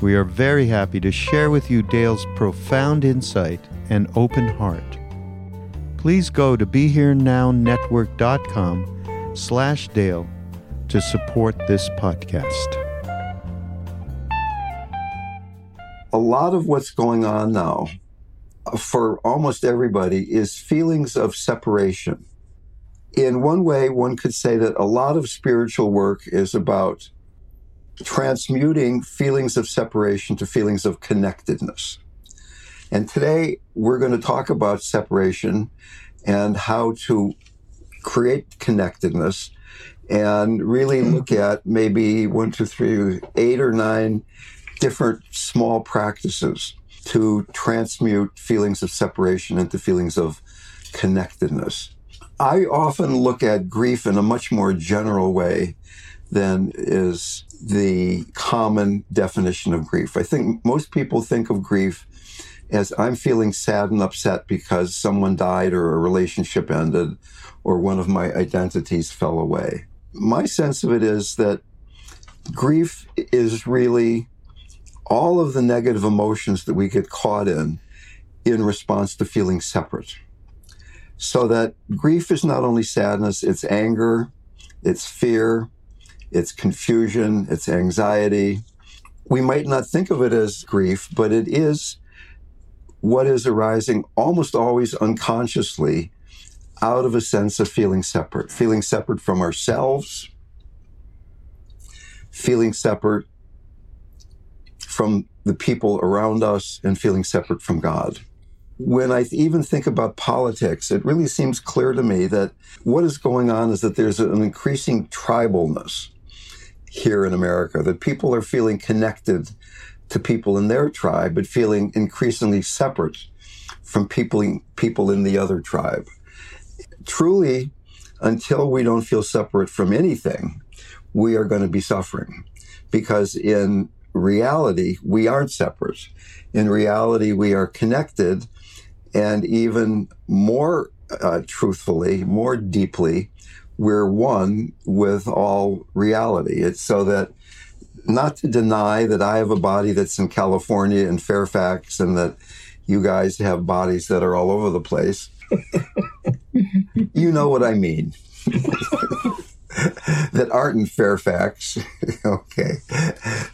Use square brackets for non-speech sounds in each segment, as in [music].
We are very happy to share with you Dale's profound insight and open heart. Please go to BeHereNowNetwork.com slash Dale to support this podcast. A lot of what's going on now for almost everybody is feelings of separation. In one way, one could say that a lot of spiritual work is about transmuting feelings of separation to feelings of connectedness. And today we're going to talk about separation and how to create connectedness and really look at maybe one, two, three, eight or nine different small practices to transmute feelings of separation into feelings of connectedness. I often look at grief in a much more general way than is the common definition of grief. I think most people think of grief as I'm feeling sad and upset because someone died or a relationship ended or one of my identities fell away. My sense of it is that grief is really all of the negative emotions that we get caught in in response to feeling separate. So that grief is not only sadness, it's anger, it's fear, it's confusion, it's anxiety. We might not think of it as grief, but it is what is arising almost always unconsciously out of a sense of feeling separate, feeling separate from ourselves, feeling separate from the people around us, and feeling separate from God. When I even think about politics, it really seems clear to me that what is going on is that there's an increasing tribalness here in America, that people are feeling connected to people in their tribe, but feeling increasingly separate from people, people in the other tribe. Truly, until we don't feel separate from anything, we are going to be suffering because in reality, we aren't separate. In reality, we are connected and even more uh, truthfully, more deeply, we're one with all reality. It's so that not to deny that I have a body that's in California and Fairfax and that you guys have bodies that are all over the place. [laughs] you know what I mean. [laughs] that aren't in Fairfax. [laughs] okay.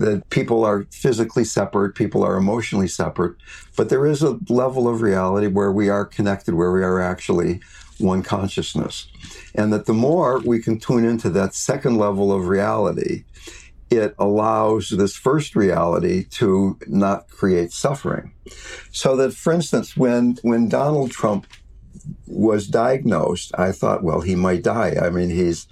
That people are physically separate, people are emotionally separate, but there is a level of reality where we are connected, where we are actually one consciousness. And that the more we can tune into that second level of reality, it allows this first reality to not create suffering. So that, for instance, when, when Donald Trump was diagnosed, I thought, well, he might die. I mean, he's,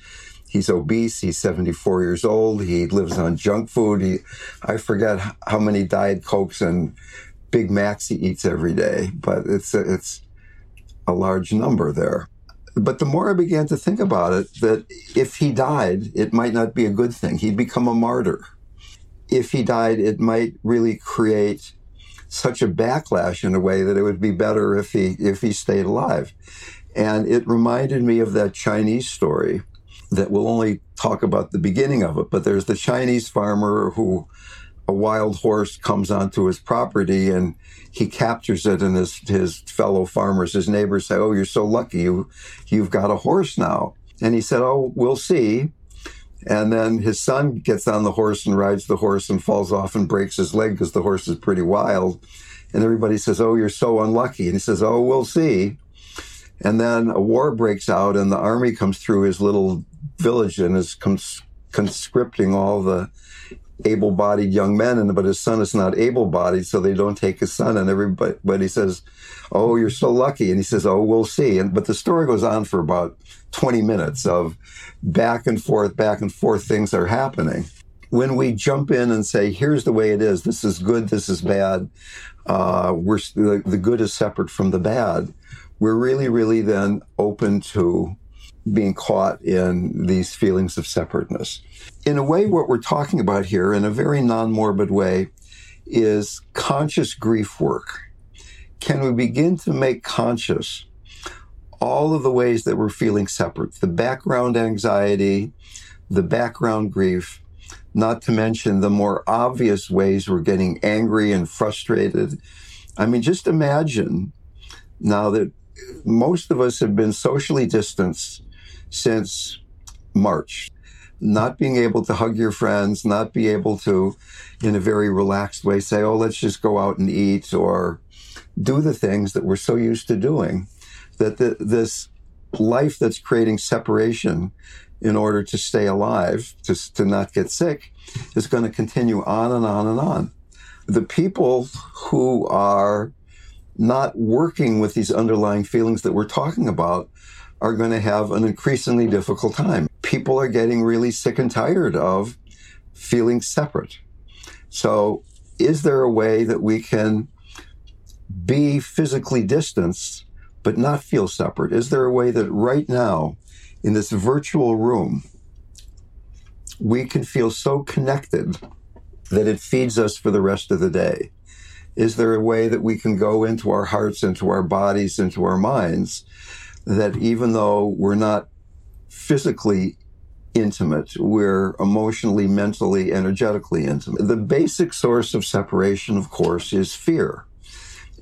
he's obese. He's 74 years old. He lives on junk food. He, I forget how many Diet Cokes and Big Macs he eats every day, but it's, it's a large number there. But the more I began to think about it, that if he died, it might not be a good thing. He'd become a martyr. If he died, it might really create such a backlash in a way that it would be better if he if he stayed alive. And it reminded me of that Chinese story that we'll only talk about the beginning of it, but there's the Chinese farmer who a wild horse comes onto his property and he captures it and his, his fellow farmers, his neighbors say, Oh, you're so lucky. You, you've got a horse now. And he said, Oh, we'll see. And then his son gets on the horse and rides the horse and falls off and breaks his leg because the horse is pretty wild. And everybody says, Oh, you're so unlucky. And he says, Oh, we'll see. And then a war breaks out and the army comes through his little village and is cons- conscripting all the able-bodied young men, and but his son is not able-bodied, so they don't take his son. And everybody says, "Oh, you're so lucky," and he says, "Oh, we'll see." And but the story goes on for about 20 minutes of back and forth, back and forth. Things are happening. When we jump in and say, "Here's the way it is. This is good. This is bad," uh, we're the, the good is separate from the bad. We're really, really then open to being caught in these feelings of separateness. In a way, what we're talking about here, in a very non morbid way, is conscious grief work. Can we begin to make conscious all of the ways that we're feeling separate? The background anxiety, the background grief, not to mention the more obvious ways we're getting angry and frustrated. I mean, just imagine now that most of us have been socially distanced since March. Not being able to hug your friends, not be able to, in a very relaxed way, say, oh, let's just go out and eat or do the things that we're so used to doing. That the, this life that's creating separation in order to stay alive, to, to not get sick, is going to continue on and on and on. The people who are not working with these underlying feelings that we're talking about are going to have an increasingly difficult time. People are getting really sick and tired of feeling separate. So, is there a way that we can be physically distanced but not feel separate? Is there a way that right now, in this virtual room, we can feel so connected that it feeds us for the rest of the day? Is there a way that we can go into our hearts, into our bodies, into our minds that even though we're not physically intimate, we're emotionally, mentally, energetically intimate. The basic source of separation, of course, is fear.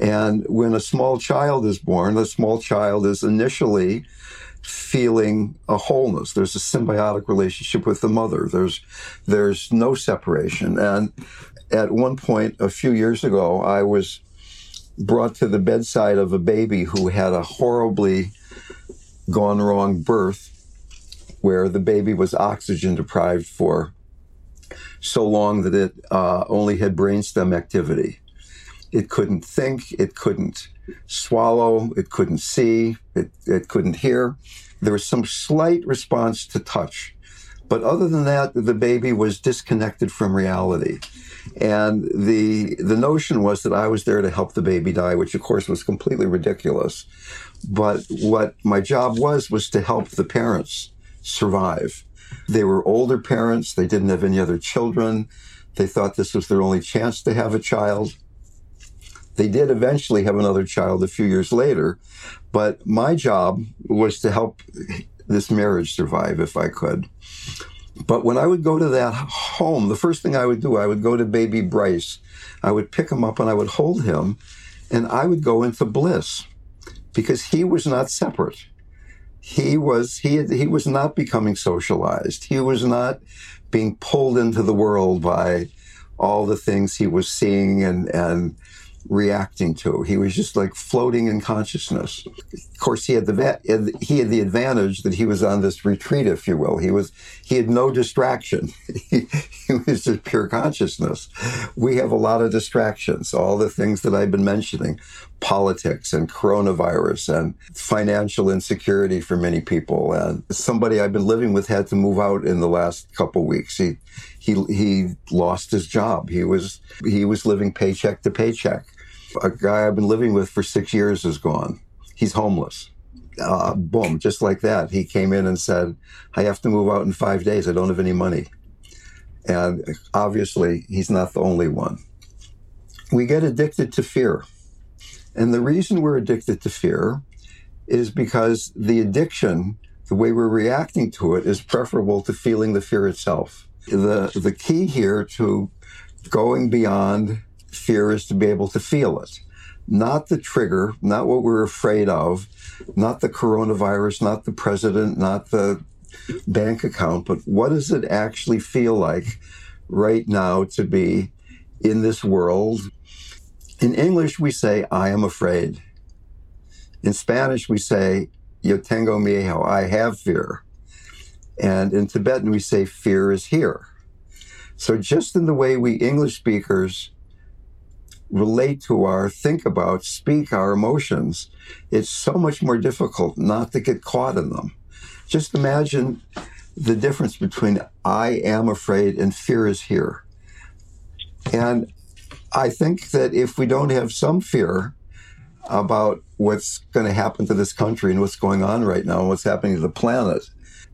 And when a small child is born, the small child is initially feeling a wholeness. There's a symbiotic relationship with the mother. There's there's no separation. And at one point a few years ago, I was brought to the bedside of a baby who had a horribly gone wrong birth where the baby was oxygen deprived for so long that it uh, only had brainstem activity. It couldn't think, it couldn't swallow, it couldn't see, it, it couldn't hear. There was some slight response to touch. But other than that, the baby was disconnected from reality. And the the notion was that I was there to help the baby die, which of course was completely ridiculous. But what my job was, was to help the parents survive. They were older parents. They didn't have any other children. They thought this was their only chance to have a child. They did eventually have another child a few years later, but my job was to help this marriage survive if I could. But when I would go to that home, the first thing I would do, I would go to baby Bryce. I would pick him up and I would hold him and I would go into bliss because he was not separate. he was he he was not becoming socialized. He was not being pulled into the world by all the things he was seeing and and reacting to. He was just like floating in consciousness. Of course, he had the he had the advantage that he was on this retreat, if you will. He was he had no distraction. [laughs] he, he was just pure consciousness. We have a lot of distractions. All the things that I've been mentioning, politics and coronavirus and financial insecurity for many people. And somebody I've been living with had to move out in the last couple weeks. He he he lost his job. He was he was living paycheck to paycheck. A guy I've been living with for six years is gone. He's homeless. Uh, boom, just like that. He came in and said, "I have to move out in five days. I don't have any money." And obviously, he's not the only one. We get addicted to fear. And the reason we're addicted to fear is because the addiction, the way we're reacting to it, is preferable to feeling the fear itself the the key here to going beyond fear is to be able to feel it. Not the trigger not what we're afraid of not the coronavirus not the president not the bank account but what does it actually feel like right now to be in this world? In english we say i am afraid. In spanish we say yo tengo miedo i have fear. And in Tibetan, we say fear is here. So just in the way we English speakers relate to our, think about, speak our emotions, it's so much more difficult not to get caught in them. Just imagine the difference between I am afraid and fear is here. And I think that if we don't have some fear about what's going to happen to this country and what's going on right now and what's happening to the planet,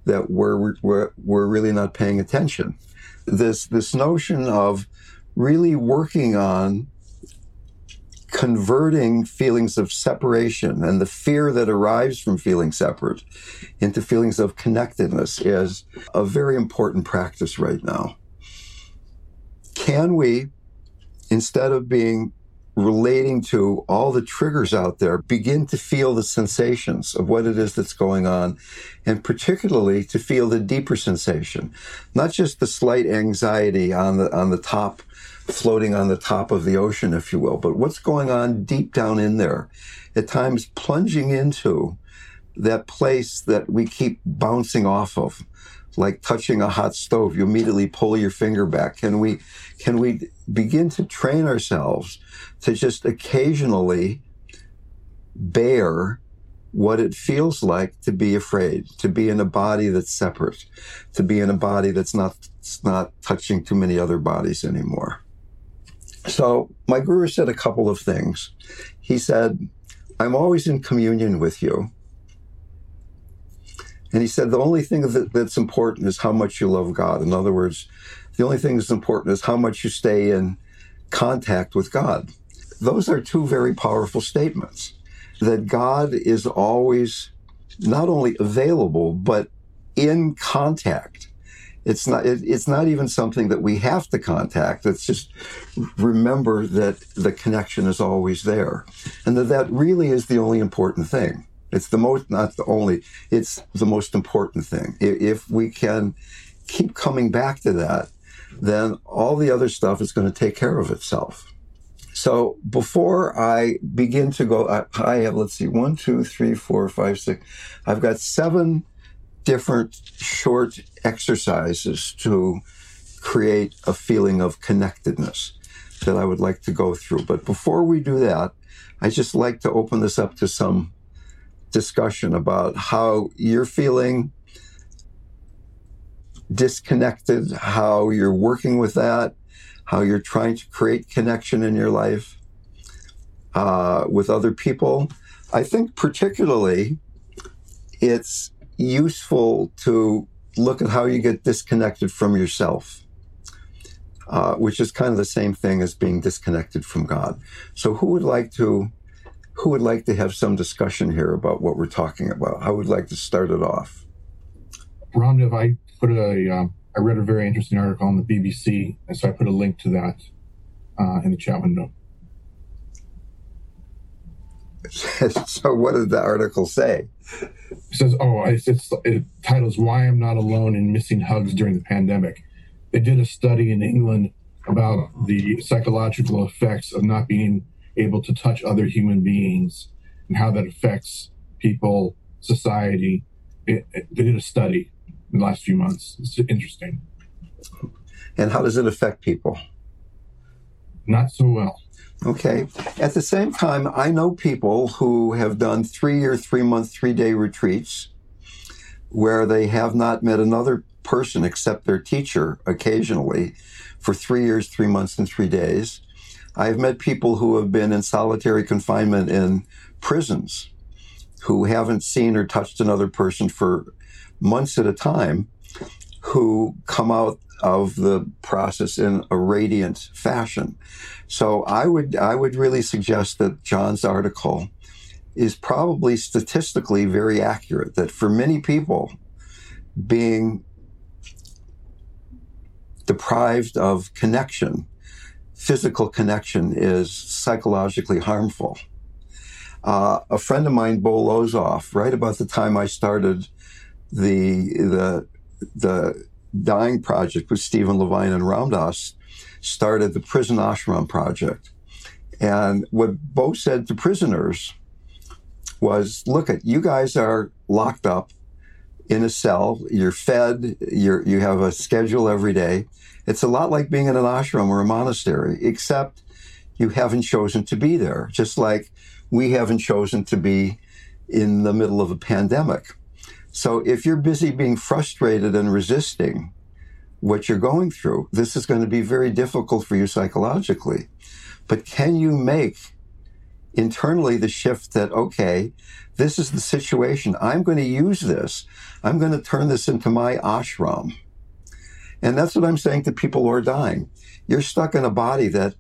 that we're, we're, we're really not paying attention. This, this notion of really working on converting feelings of separation and the fear that arrives from feeling separate into feelings of connectedness is a very important practice right now. Can we, instead of being relating to all the triggers out there, begin to feel the sensations of what it is that's going on, and particularly to feel the deeper sensation, not just the slight anxiety on the on the top, floating on the top of the ocean, if you will, but what's going on deep down in there, at times plunging into that place that we keep bouncing off of like touching a hot stove. You immediately pull your finger back. Can we can we begin to train ourselves to just occasionally bear what it feels like to be afraid, to be in a body that's separate, to be in a body that's not, not touching too many other bodies anymore. So my guru said a couple of things. He said, I'm always in communion with you. And he said, the only thing that, that's important is how much you love God. In other words, the only thing that's important is how much you stay in contact with God. Those are two very powerful statements that God is always not only available, but in contact. It's not, it, it's not even something that we have to contact. It's just remember that the connection is always there and that that really is the only important thing. It's the most, not the only, it's the most important thing. If we can keep coming back to that, then all the other stuff is going to take care of itself. So before I begin to go, I, I have, let's see, one, two, three, four, five, six. I've got seven different short exercises to create a feeling of connectedness that I would like to go through. But before we do that, I just like to open this up to some discussion about how you're feeling disconnected, how you're working with that, how you're trying to create connection in your life uh, with other people. I think particularly it's useful to look at how you get disconnected from yourself. Uh, which is kind of the same thing as being disconnected from God. So, who would like to who would like to have some discussion here about what we're talking about? How would like to start it off? Ramdev, I put a, um, I read a very interesting article on the BBC, and so I put a link to that uh, in the chat window. [laughs] so, what did the article say? It says, oh, it's, it's, it titles Why I'm Not Alone in Missing Hugs During the Pandemic. They did a study in England about the psychological effects of not being able to touch other human beings and how that affects people, society. It, it, they did a study in the last few months. It's interesting. And how does it affect people? Not so well. Okay. At the same time, I know people who have done three year, three month, three day retreats where they have not met another person except their teacher occasionally for three years, three months, and three days. I've met people who have been in solitary confinement in prisons who haven't seen or touched another person for months at a time who come out of the process in a radiant fashion. So I would I would really suggest that John's article is probably statistically very accurate that for many people being deprived of connection physical connection is psychologically harmful. Uh, a friend of mine, Bo Lozoff, right about the time I started the the the dying project with Stephen Levine and Ram Dass started the prison ashram project. And what Bo said to prisoners was, look at you guys are locked up in a cell, you're fed, you're, you have a schedule every day. It's a lot like being in an ashram or a monastery, except you haven't chosen to be there, just like we haven't chosen to be in the middle of a pandemic. So if you're busy being frustrated and resisting what you're going through, this is going to be very difficult for you psychologically. But can you make internally the shift that, okay, this is the situation. I'm going to use this. I'm going to turn this into my ashram. And that's what I'm saying to people who are dying. You're stuck in a body that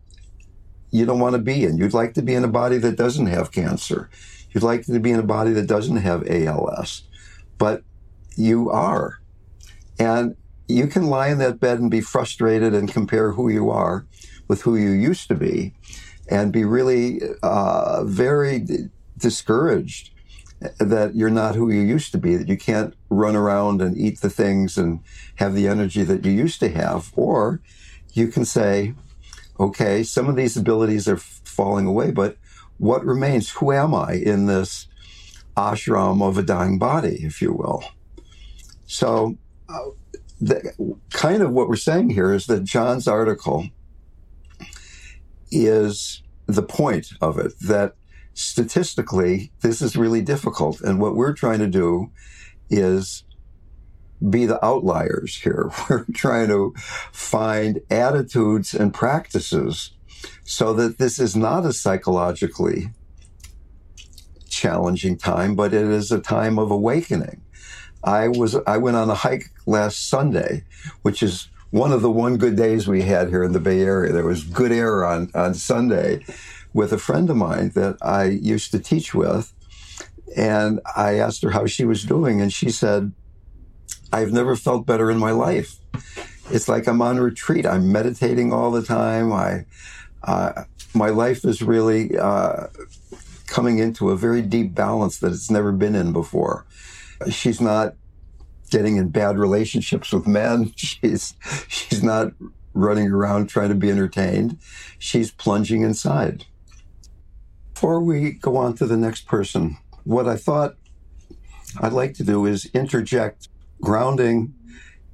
you don't want to be in. You'd like to be in a body that doesn't have cancer. You'd like to be in a body that doesn't have ALS but you are. And you can lie in that bed and be frustrated and compare who you are with who you used to be and be really uh, very discouraged that you're not who you used to be, that you can't run around and eat the things and have the energy that you used to have. Or you can say, okay, some of these abilities are falling away, but what remains? Who am I in this ashram of a dying body, if you will. So, uh, the, kind of what we're saying here is that John's article is the point of it that statistically this is really difficult. And what we're trying to do is be the outliers here. [laughs] We're trying to find attitudes and practices so that this is not a psychologically challenging time, but it is a time of awakening. I was I went on a hike last Sunday, which is one of the one good days we had here in the Bay Area. There was good air on on Sunday with a friend of mine that I used to teach with, and I asked her how she was doing, and she said, "I've never felt better in my life. It's like I'm on retreat. I'm meditating all the time. I." Uh, my life is really uh, coming into a very deep balance that it's never been in before. She's not getting in bad relationships with men. [laughs] She's she's not running around trying to be entertained. She's plunging inside. Before we go on to the next person, what I thought I'd like to do is interject grounding.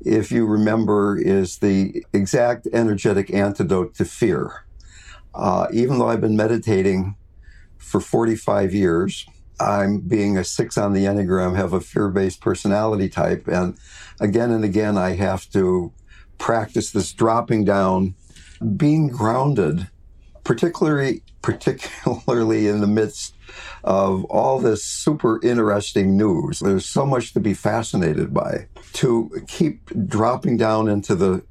If you remember, is the exact energetic antidote to fear. Uh, even though I've been meditating for 45 years. I'm being a six on the Enneagram, have a fear based personality type. And again and again, I have to practice this dropping down, being grounded, particularly, particularly in the midst of all this super interesting news. There's so much to be fascinated by. To keep dropping down into the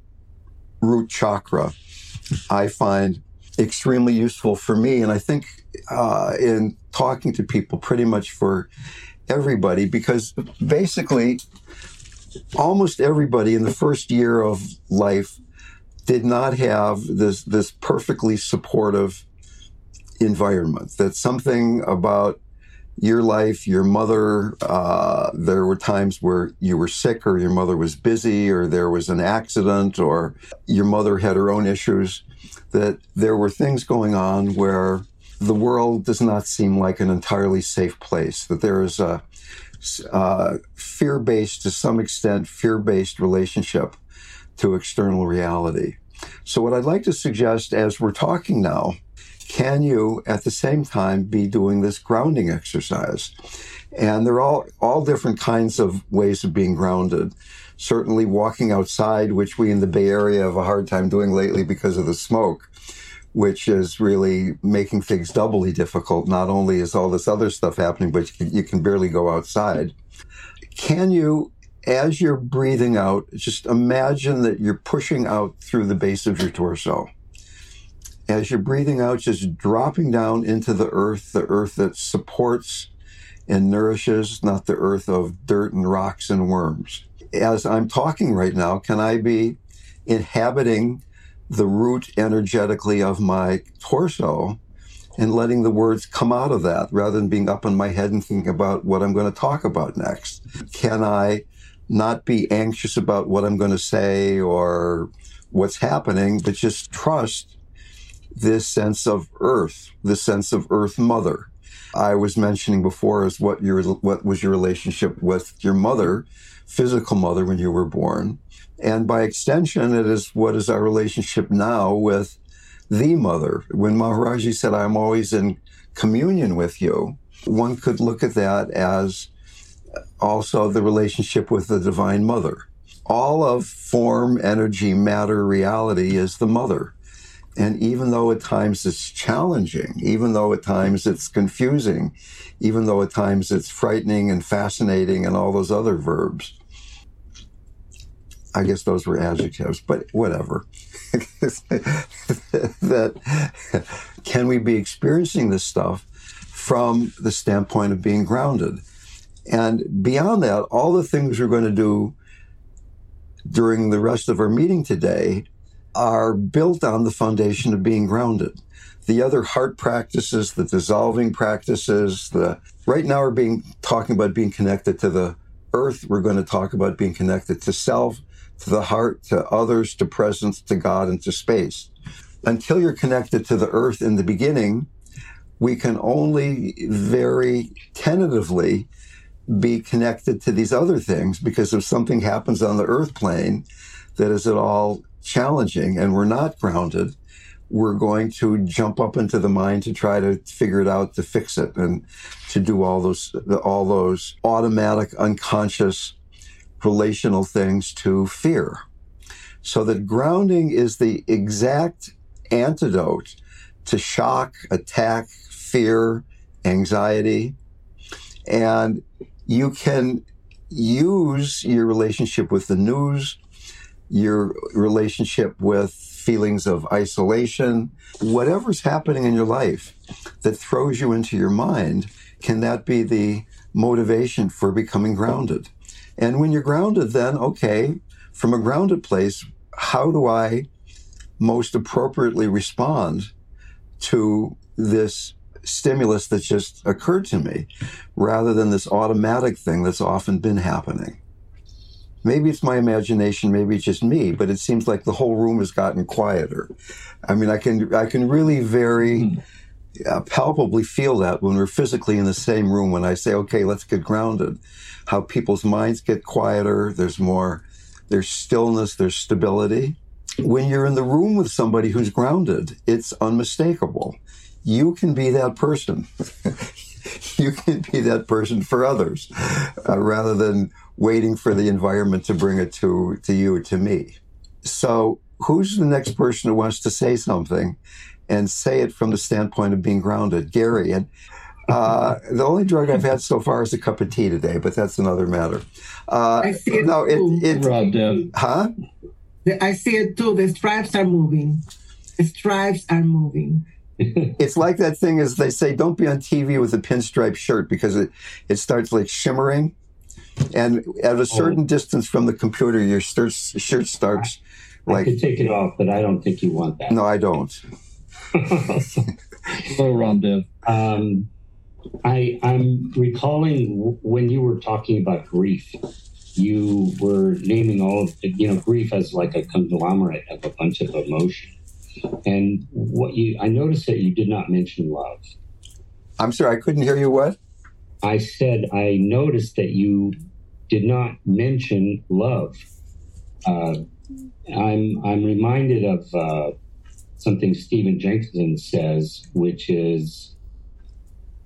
root chakra, I find extremely useful for me. And I think uh, in talking to people pretty much for everybody because basically almost everybody in the first year of life did not have this this perfectly supportive environment that something about your life, your mother, uh, there were times where you were sick or your mother was busy or there was an accident or your mother had her own issues, that there were things going on where the world does not seem like an entirely safe place, that there is a uh, fear based, to some extent, fear based relationship to external reality. So, what I'd like to suggest as we're talking now can you at the same time be doing this grounding exercise? And there are all, all different kinds of ways of being grounded. Certainly walking outside, which we in the Bay Area have a hard time doing lately because of the smoke, which is really making things doubly difficult. Not only is all this other stuff happening, but you can, you can barely go outside. Can you, as you're breathing out, just imagine that you're pushing out through the base of your torso as you're breathing out, just dropping down into the earth, the earth that supports and nourishes, not the earth of dirt and rocks and worms. As I'm talking right now, can I be inhabiting the root energetically of my torso and letting the words come out of that rather than being up in my head and thinking about what I'm going to talk about next? Can I not be anxious about what I'm going to say or what's happening, but just trust this sense of earth, this sense of earth mother. I was mentioning before is what your what was your relationship with your mother, physical mother when you were born. And by extension, it is what is our relationship now with the mother. When Maharaji said, I'm always in communion with you, one could look at that as also the relationship with the divine mother. All of form, energy, matter, reality is the mother. And even though at times it's challenging, even though at times it's confusing, even though at times it's frightening and fascinating and all those other verbs, I guess those were adjectives, but whatever. [laughs] that can we be experiencing this stuff from the standpoint of being grounded? And beyond that, all the things we're going to do during the rest of our meeting today are built on the foundation of being grounded. The other heart practices, the dissolving practices, the right now we're being talking about being connected to the earth. We're going to talk about being connected to self, to the heart, to others, to presence, to God, and to space. Until you're connected to the earth in the beginning, we can only very tentatively be connected to these other things because if something happens on the earth plane that is at all challenging and we're not grounded, we're going to jump up into the mind to try to figure it out to fix it and to do all those all those automatic unconscious relational things to fear. So that grounding is the exact antidote to shock attack fear anxiety. And you can use your relationship with the news your relationship with feelings of isolation, whatever's happening in your life that throws you into your mind, can that be the motivation for becoming grounded? And when you're grounded, then, okay, from a grounded place, how do I most appropriately respond to this stimulus that just occurred to me rather than this automatic thing that's often been happening? Maybe it's my imagination, maybe it's just me, but it seems like the whole room has gotten quieter. I mean, I can I can really very hmm. uh, palpably feel that when we're physically in the same room. When I say, "Okay, let's get grounded," how people's minds get quieter. There's more. There's stillness. There's stability. When you're in the room with somebody who's grounded, it's unmistakable. You can be that person. [laughs] you can be that person for others, uh, rather than waiting for the environment to bring it to, to you, to me. So who's the next person who wants to say something and say it from the standpoint of being grounded? Gary. And uh, [laughs] the only drug I've had so far is a cup of tea today, but that's another matter. Uh, I see it no, too. it, it Rob, huh? I see it too. The stripes are moving. The stripes are moving. [laughs] it's like that thing as they say, don't be on TV with a pinstripe shirt because it, it starts like shimmering and at a certain oh. distance from the computer, your shirt, shirt starts I, like. I could take it off, but I don't think you want that. No, I don't. [laughs] Hello, Ramdev. Um, I, I'm recalling when you were talking about grief, you were naming all of the, you know grief as like a conglomerate of a bunch of emotion, and what you I noticed that you did not mention love. I'm sorry, I couldn't hear you. What? I said I noticed that you did not mention love. Uh, I'm I'm reminded of uh, something Stephen Jenkins says, which is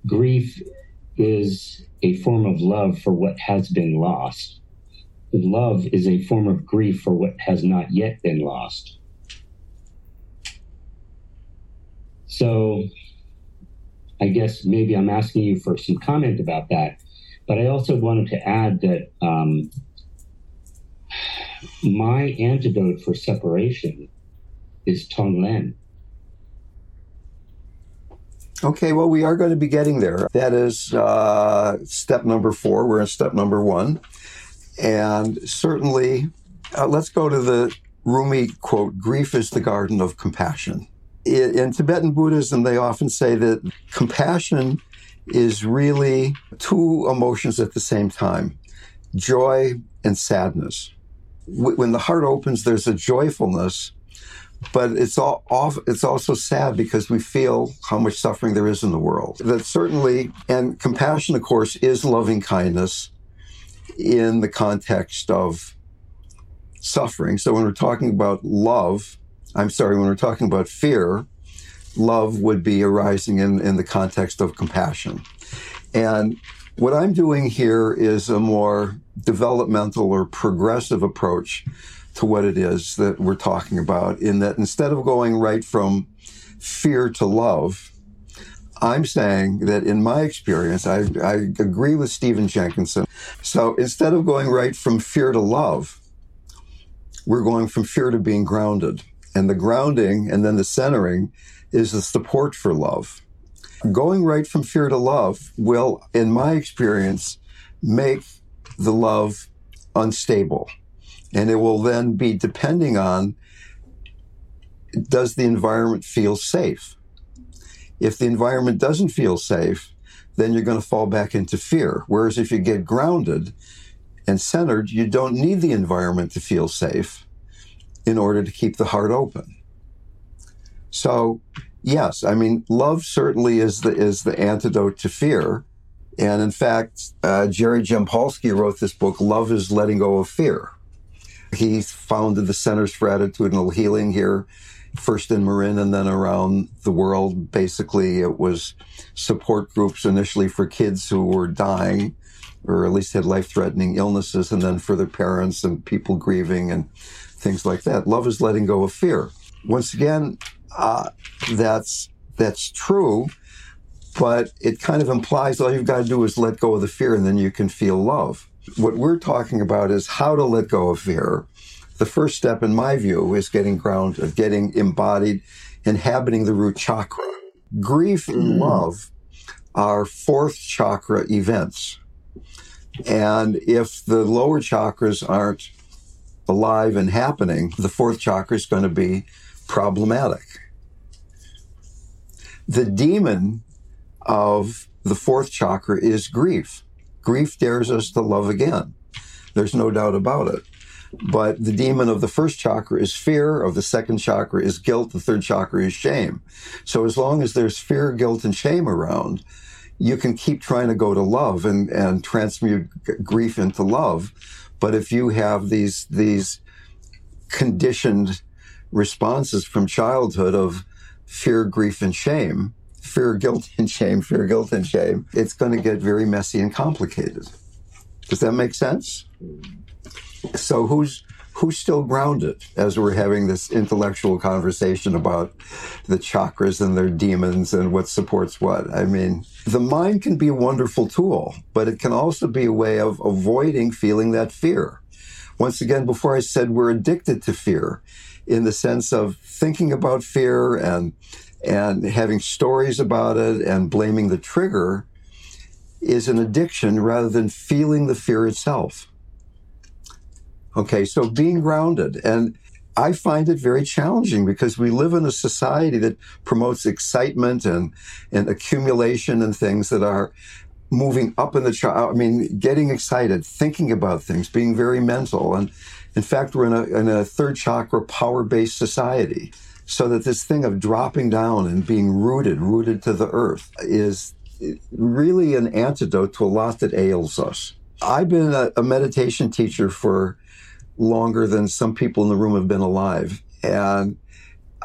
grief is a form of love for what has been lost. Love is a form of grief for what has not yet been lost. So I guess maybe I'm asking you for some comment about that. But I also wanted to add that um, my antidote for separation is Tonglen. Okay, well, we are going to be getting there. That is uh, step number four. We're in step number one. And certainly, uh, let's go to the Rumi quote Grief is the garden of compassion. In, Tibetan Buddhism, they often say that compassion is really two emotions at the same time joy and sadness. When the heart opens, there's a joyfulness but it's all off, it's also sad because we feel how much suffering there is in the world. That certainly, and compassion, of course, is loving kindness in the context of suffering. So when we're talking about love, I'm sorry, when we're talking about fear, love would be arising in, in the context of compassion. And what I'm doing here is a more developmental or progressive approach to what it is that we're talking about, in that instead of going right from fear to love, I'm saying that in my experience, I, I agree with Stephen Jenkinson. So instead of going right from fear to love, we're going from fear to being grounded. And the grounding and then the centering is the support for love. Going right from fear to love will, in my experience, make the love unstable. And it will then be depending on does the environment feel safe? If the environment doesn't feel safe, then you're going to fall back into fear. Whereas if you get grounded and centered, you don't need the environment to feel safe in order to keep the heart open. So, yes, I mean, love certainly is the is the antidote to fear. And in fact, uh, Jerry Jampolsky wrote this book, Love is Letting Go of Fear. He founded the Centers for Attitudinal Healing here, first in Marin and then around the world. Basically, it was support groups initially for kids who were dying or at least had life threatening illnesses, and then for their parents and people grieving and things like that. Love is letting go of fear. Once again, uh, that's that's true, but it kind of implies all you've got to do is let go of the fear, and then you can feel love. What we're talking about is how to let go of fear. The first step, in my view, is getting grounded, getting embodied, inhabiting the root chakra. Grief and mm. love are fourth chakra events. And if the lower chakras aren't alive and happening, the fourth chakra is going to be problematic. The demon of the fourth chakra is grief. Grief dares us to love again. There's no doubt about it. But the demon of the first chakra is fear, of the second chakra is guilt, the third chakra is shame. So as long as there's fear, guilt, and shame around, you can keep trying to go to love and, and transmute grief into love. But if you have these, these conditioned responses from childhood of fear, grief, and shame, fear, guilt, [laughs] and shame, fear, guilt, and shame, it's going to get very messy and complicated. Does that make sense? So who's who's still grounded as we're having this intellectual conversation about the chakras and their demons and what supports what? I mean, the mind can be a wonderful tool, but it can also be a way of avoiding feeling that fear. Once again, before I said we're addicted to fear in the sense of thinking about fear and and having stories about it and blaming the trigger is an addiction rather than feeling the fear itself. Okay, so being grounded and I find it very challenging because we live in a society that promotes excitement and, and accumulation and things that are moving up in the child. I mean, getting excited, thinking about things, being very mental. And in fact, we're in a, in a third chakra power based society. So that this thing of dropping down and being rooted, rooted to the earth is really an antidote to a lot that ails us. I've been a, a meditation teacher for longer than some people in the room have been alive. And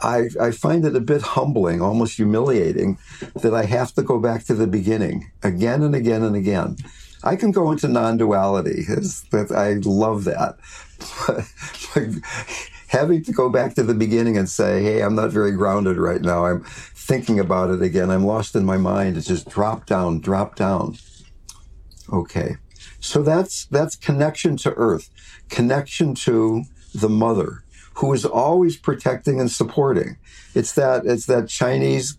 I, I, find it a bit humbling, almost humiliating, that I have to go back to the beginning again and again and again. I can go into non-duality. I love that. [laughs] But having to go back to the beginning and say, "Hey, I'm not very grounded right now. I'm thinking about it again. I'm lost in my mind." It's just drop down, drop down. Okay, so that's that's connection to Earth, connection to the Mother, who is always protecting and supporting. It's that it's that Chinese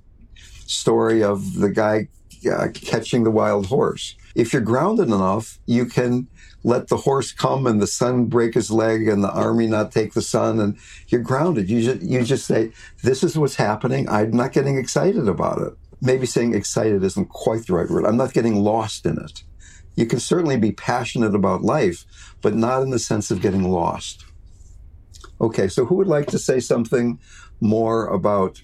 story of the guy uh, catching the wild horse. If you're grounded enough, you can let the horse come and the son break his leg and the army not take the son and you're grounded. You just, you just say, this is what's happening. I'm not getting excited about it. Maybe saying excited isn't quite the right word. I'm not getting lost in it. You can certainly be passionate about life, but not in the sense of getting lost. Okay, so who would like to say something more about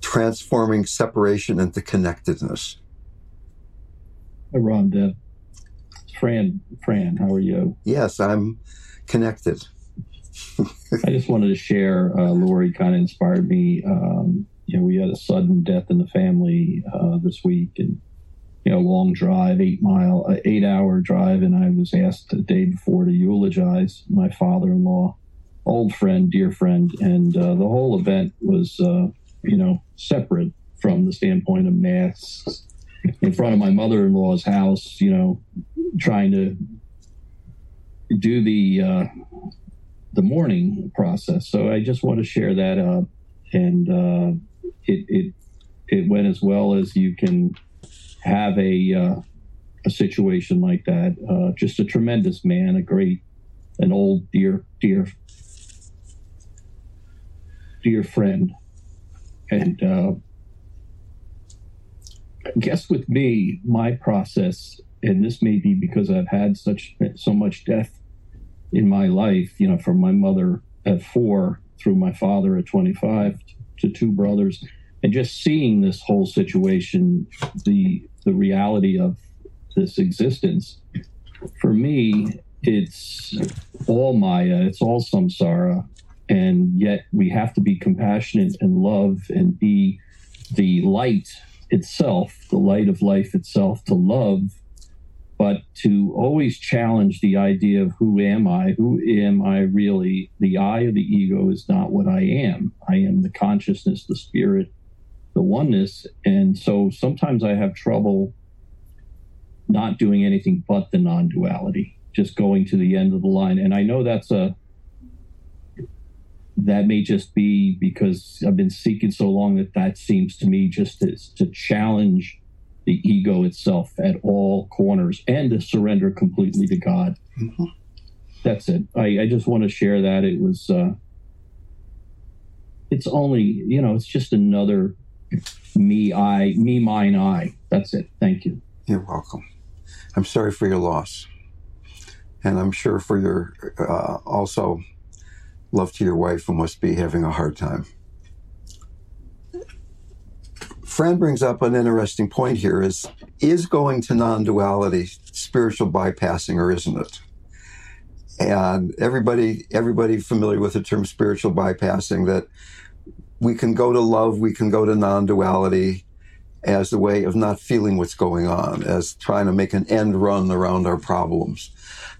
transforming separation into connectedness? Ron, Deb. Fran, Fran, how are you? Yes, I'm connected. [laughs] I just wanted to share. Uh, Lori kind of inspired me. Um, you know, we had a sudden death in the family uh, this week, and you know, long drive, eight mile, uh, eight hour drive, and I was asked the day before to eulogize my father-in-law, old friend, dear friend, and uh, the whole event was, uh, you know, separate from the standpoint of masks in front of my mother-in-law's house, you know, trying to do the uh, the mourning process. So I just want to share that up, and uh, it it it went as well as you can have a uh, a situation like that. Uh, just a tremendous man, a great, an old dear dear dear friend, and uh, I guess with me, my process and this may be because I've had such so much death in my life, you know, from my mother at four through my father at 25 to two brothers, and just seeing this whole situation, the the reality of this existence, for me, it's all Maya, it's all samsara, and yet we have to be compassionate and love and be the light itself, the light of life itself, to love but to always challenge the idea of who am I? Who am I really? The I of the ego is not what I am. I am the consciousness, the spirit, the oneness. And so sometimes I have trouble not doing anything but the non duality, just going to the end of the line. And I know that's a, that may just be because I've been seeking so long that that seems to me just to, to challenge the ego itself at all corners and to surrender completely to God. Mm-hmm. That's it. I, I, just want to share that. It was, uh, it's only, you know, it's just another me, I, me, mine, I. That's it. Thank you. You're welcome. I'm sorry for your loss. And I'm sure for your, uh, also, love to your wife who must be having a hard time. Fran brings up an interesting point here is is going to non-duality spiritual bypassing or isn't it? And everybody everybody familiar with the term spiritual bypassing that we can go to love, we can go to non-duality as a way of not feeling what's going on, as trying to make an end run around our problems.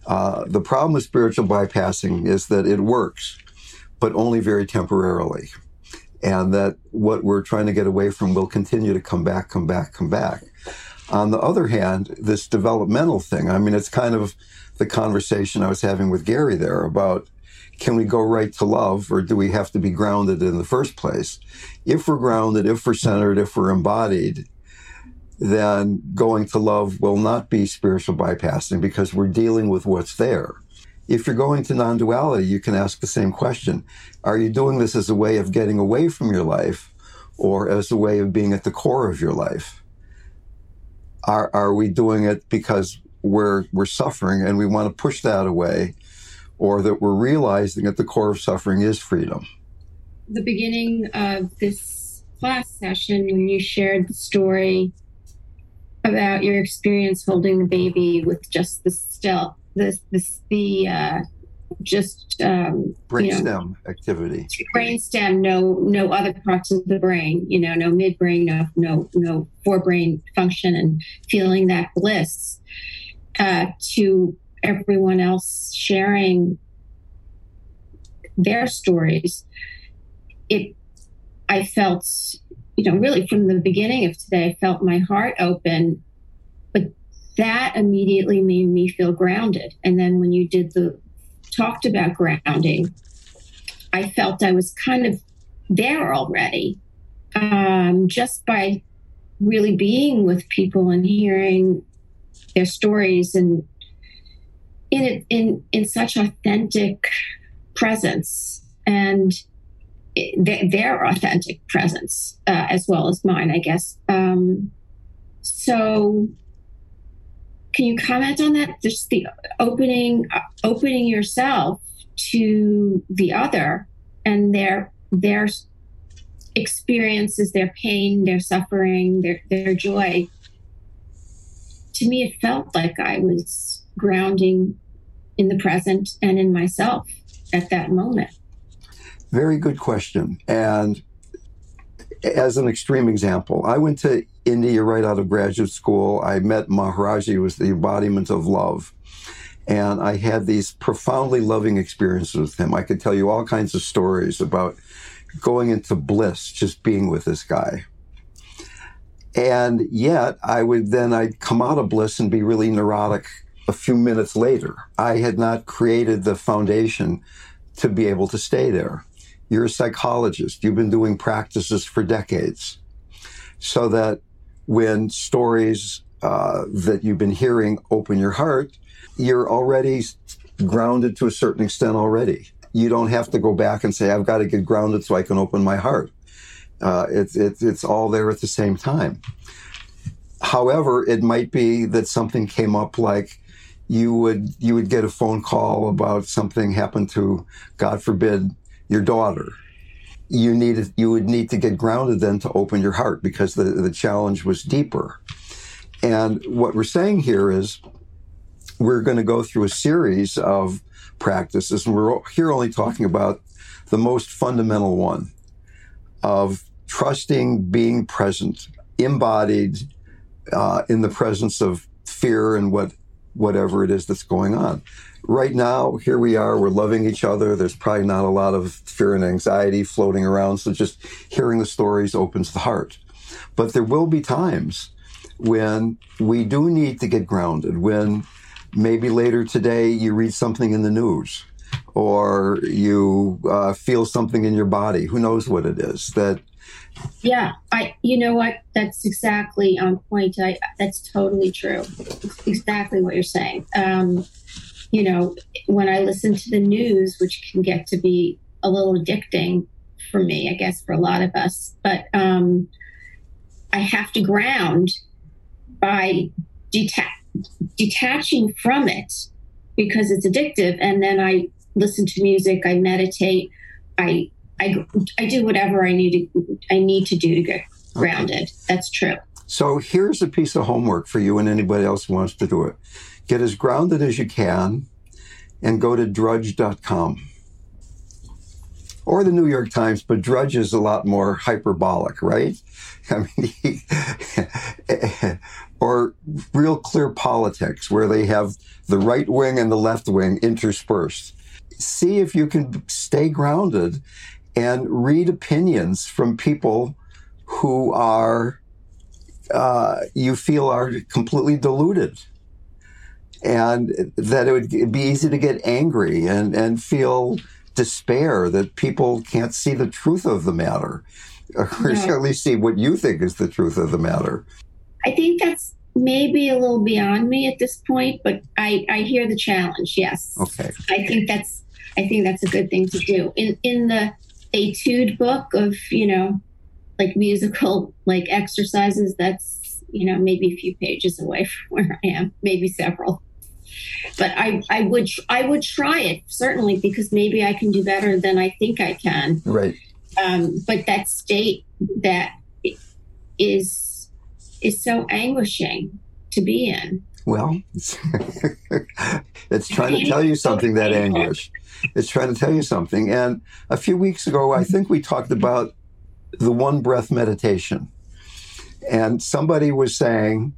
Uh, the problem with spiritual bypassing is that it works, but only very temporarily and that what we're trying to get away from will continue to come back, come back, come back. On the other hand, this developmental thing, I mean, it's kind of the conversation I was having with Gary there about can we go right to love or do we have to be grounded in the first place? If we're grounded, if we're centered, if we're embodied, then going to love will not be spiritual bypassing because we're dealing with what's there. If you're going to non duality, you can ask the same question Are you doing this as a way of getting away from your life or as a way of being at the core of your life? Are, are we doing it because we're, we're suffering and we want to push that away, or that we're realizing at the core of suffering is freedom? The beginning of this class session, when you shared the story about your experience holding the baby with just the still this this the uh, just um, brainstem you know, activity. Brainstem, no no other parts of the brain. You know, no midbrain, no no no forebrain function, and feeling that bliss uh, to everyone else sharing their stories. It, I felt, you know, really from the beginning of today, I felt my heart open But that immediately made me feel grounded. And then when you did the talked about grounding, I felt I was kind of there already um, just by really being with people and hearing their stories and in in in such authentic presence and their authentic presence uh, as well as mine, I guess. Um, so can you comment on that? Just the opening, uh, opening yourself to the other and their their experiences, their pain, their suffering, their their joy. To me, it felt like I was grounding in the present and in myself at that moment. Very good question. And as an extreme example, I went to India right out of graduate school. I met Maharaji, who was the embodiment of love. And I had these profoundly loving experiences with him. I could tell you all kinds of stories about going into bliss just being with this guy. And yet, I would then I'd come out of bliss and be really neurotic a few minutes later. I had not created the foundation to be able to stay there. You're a psychologist. You've been doing practices for decades. So that when stories uh, that you've been hearing open your heart, you're already grounded to a certain extent already. You don't have to go back and say, I've got to get grounded so I can open my heart. Uh, it's, it's, it's all there at the same time. However, it might be that something came up like you would, you would get a phone call about something happened to, God forbid, your daughter you needed you would need to get grounded then to open your heart because the, the challenge was deeper. And what we're saying here is we're going to go through a series of practices, and we're here only talking about the most fundamental one of trusting being present, embodied uh, in the presence of fear and what whatever it is that's going on right now, here we are, we're loving each other. There's probably not a lot of fear and anxiety floating around. So just hearing the stories opens the heart. But there will be times when we do need to get grounded, when maybe later today you read something in the news or you uh, feel something in your body. Who knows what it is that yeah, I. You know what? That's exactly on point. I. That's totally true. It's exactly what you're saying. Um, you know, when I listen to the news, which can get to be a little addicting for me, I guess for a lot of us, but um, I have to ground by deta- detaching from it because it's addictive. And then I listen to music, I meditate, I I, I do whatever I need to I need to do to get grounded. Okay. That's true. So here's a piece of homework for you and anybody else who wants to do it. Get as grounded as you can and go to drudge.com or the New York Times, but Drudge is a lot more hyperbolic, right? [laughs] I mean, [laughs] or real clear politics where they have the right wing and the left wing interspersed. See if you can stay grounded and read opinions from people who are, uh, you feel are completely deluded and that it would be easy to get angry and, and feel despair that people can't see the truth of the matter [laughs] or no. at least see what you think is the truth of the matter. I think that's maybe a little beyond me at this point, but I, I hear the challenge. Yes. Okay. I think that's I think that's a good thing to do. In in the etude book of you know like musical like exercises, that's you know maybe a few pages away [laughs] from where I am, maybe several. But I I would I would try it certainly because maybe I can do better than I think I can. Right. Um, but that state that is is so anguishing to be in. Well, it's trying to tell you something, that anguish. It's trying to tell you something. And a few weeks ago, I think we talked about the one breath meditation. And somebody was saying,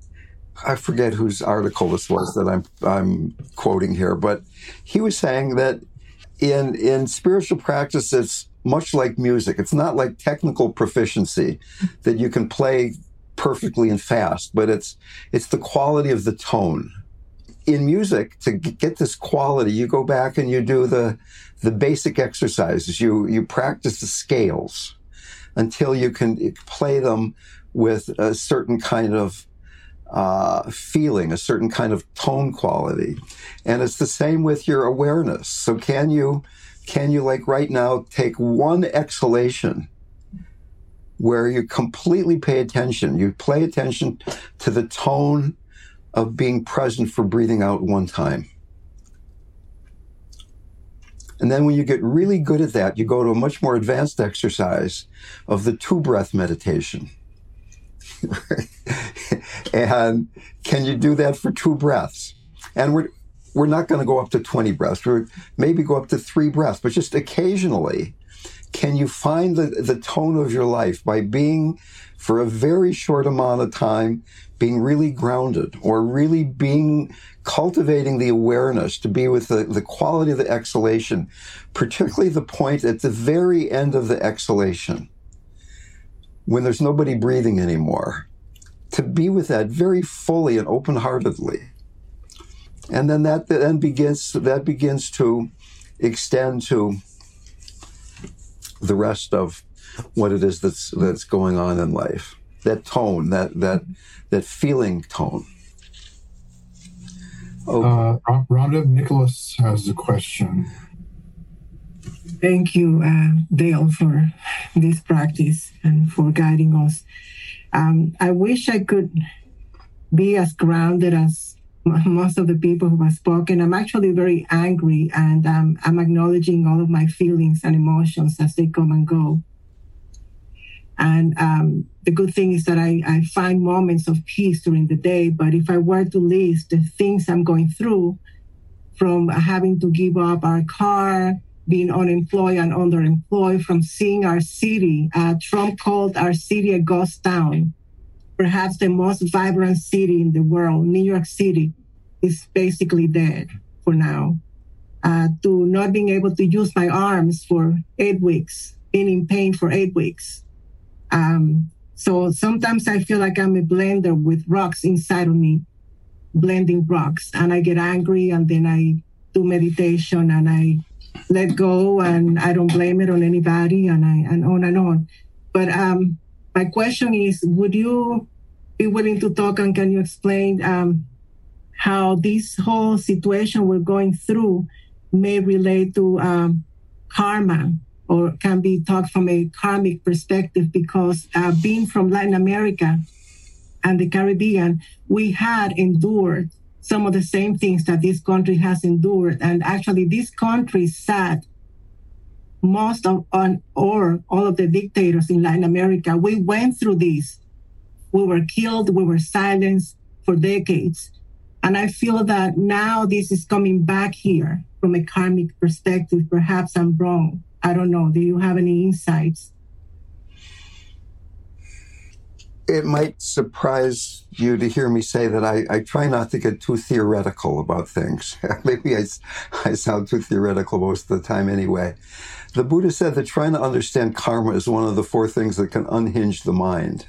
I forget whose article this was that I'm, I'm quoting here, but he was saying that in, in spiritual practice, it's much like music. It's not like technical proficiency that you can play perfectly and fast, but it's it's the quality of the tone. In music, to get this quality, you go back and you do the the basic exercises. You you practice the scales until you can play them with a certain kind of uh, feeling, a certain kind of tone quality, and it's the same with your awareness. So can you can you like right now take one exhalation? Where you completely pay attention. You pay attention to the tone of being present for breathing out one time. And then when you get really good at that, you go to a much more advanced exercise of the two breath meditation. [laughs] and can you do that for two breaths? And we're, we're not going to go up to 20 breaths. We're maybe go up to three breaths, but just occasionally can you find the, the tone of your life by being for a very short amount of time being really grounded or really being cultivating the awareness to be with the, the quality of the exhalation, particularly the point at the very end of the exhalation when there's nobody breathing anymore, to be with that very fully and open heartedly. And then that then begins that begins to extend to the rest of what it is that's that's going on in life. That tone, that that that feeling tone. Oh. Uh, Rhonda Nicholas has a question. Thank you, uh, Dale, for this practice and for guiding us. Um, I wish I could be as grounded as most of the people who have spoken. I'm actually very angry and um, I'm acknowledging all of my feelings and emotions as they come and go. And um, the good thing is that I, I find moments of peace during the day. But if I were to list the things I'm going through, from having to give up our car, being unemployed and underemployed, from seeing our city, uh, Trump called our city a ghost town perhaps the most vibrant city in the world, New York City, is basically dead for now. Uh, to not being able to use my arms for eight weeks, being in pain for eight weeks. Um, so sometimes I feel like I'm a blender with rocks inside of me, blending rocks, and I get angry, and then I do meditation, and I let go, and I don't blame it on anybody, and I and on and on. But um, my question is would you be willing to talk and can you explain um, how this whole situation we're going through may relate to um, karma or can be talked from a karmic perspective because uh, being from Latin America and the Caribbean, we had endured some of the same things that this country has endured. And actually, this country sat most of on or all of the dictators in Latin America. We went through this. We were killed, we were silenced for decades. And I feel that now this is coming back here from a karmic perspective. Perhaps I'm wrong. I don't know. Do you have any insights? It might surprise you to hear me say that I, I try not to get too theoretical about things. [laughs] Maybe I, I sound too theoretical most of the time anyway. The Buddha said that trying to understand karma is one of the four things that can unhinge the mind.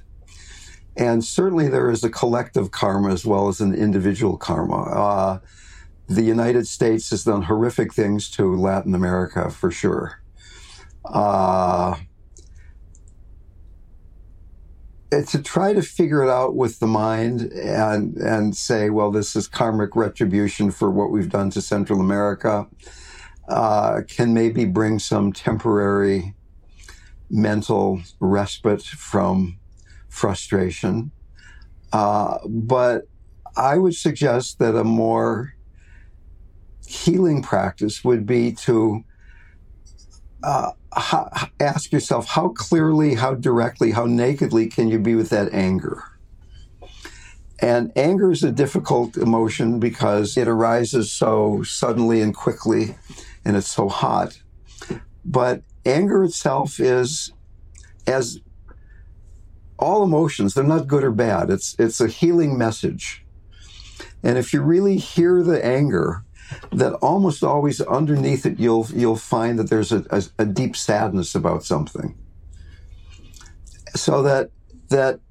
And certainly there is a collective karma as well as an individual karma. Uh, the United States has done horrific things to Latin America for sure. Uh, to try to figure it out with the mind and and say, well, this is karmic retribution for what we've done to Central America, uh, can maybe bring some temporary mental respite from frustration. Uh, but I would suggest that a more healing practice would be to uh, how, ask yourself how clearly, how directly, how nakedly can you be with that anger? And anger is a difficult emotion because it arises so suddenly and quickly and it's so hot. But anger itself is as all emotions, they're not good or bad. It's it's a healing message. And if you really hear the anger, that almost always underneath it you'll you'll find that there's a, a, a deep sadness about something. So that that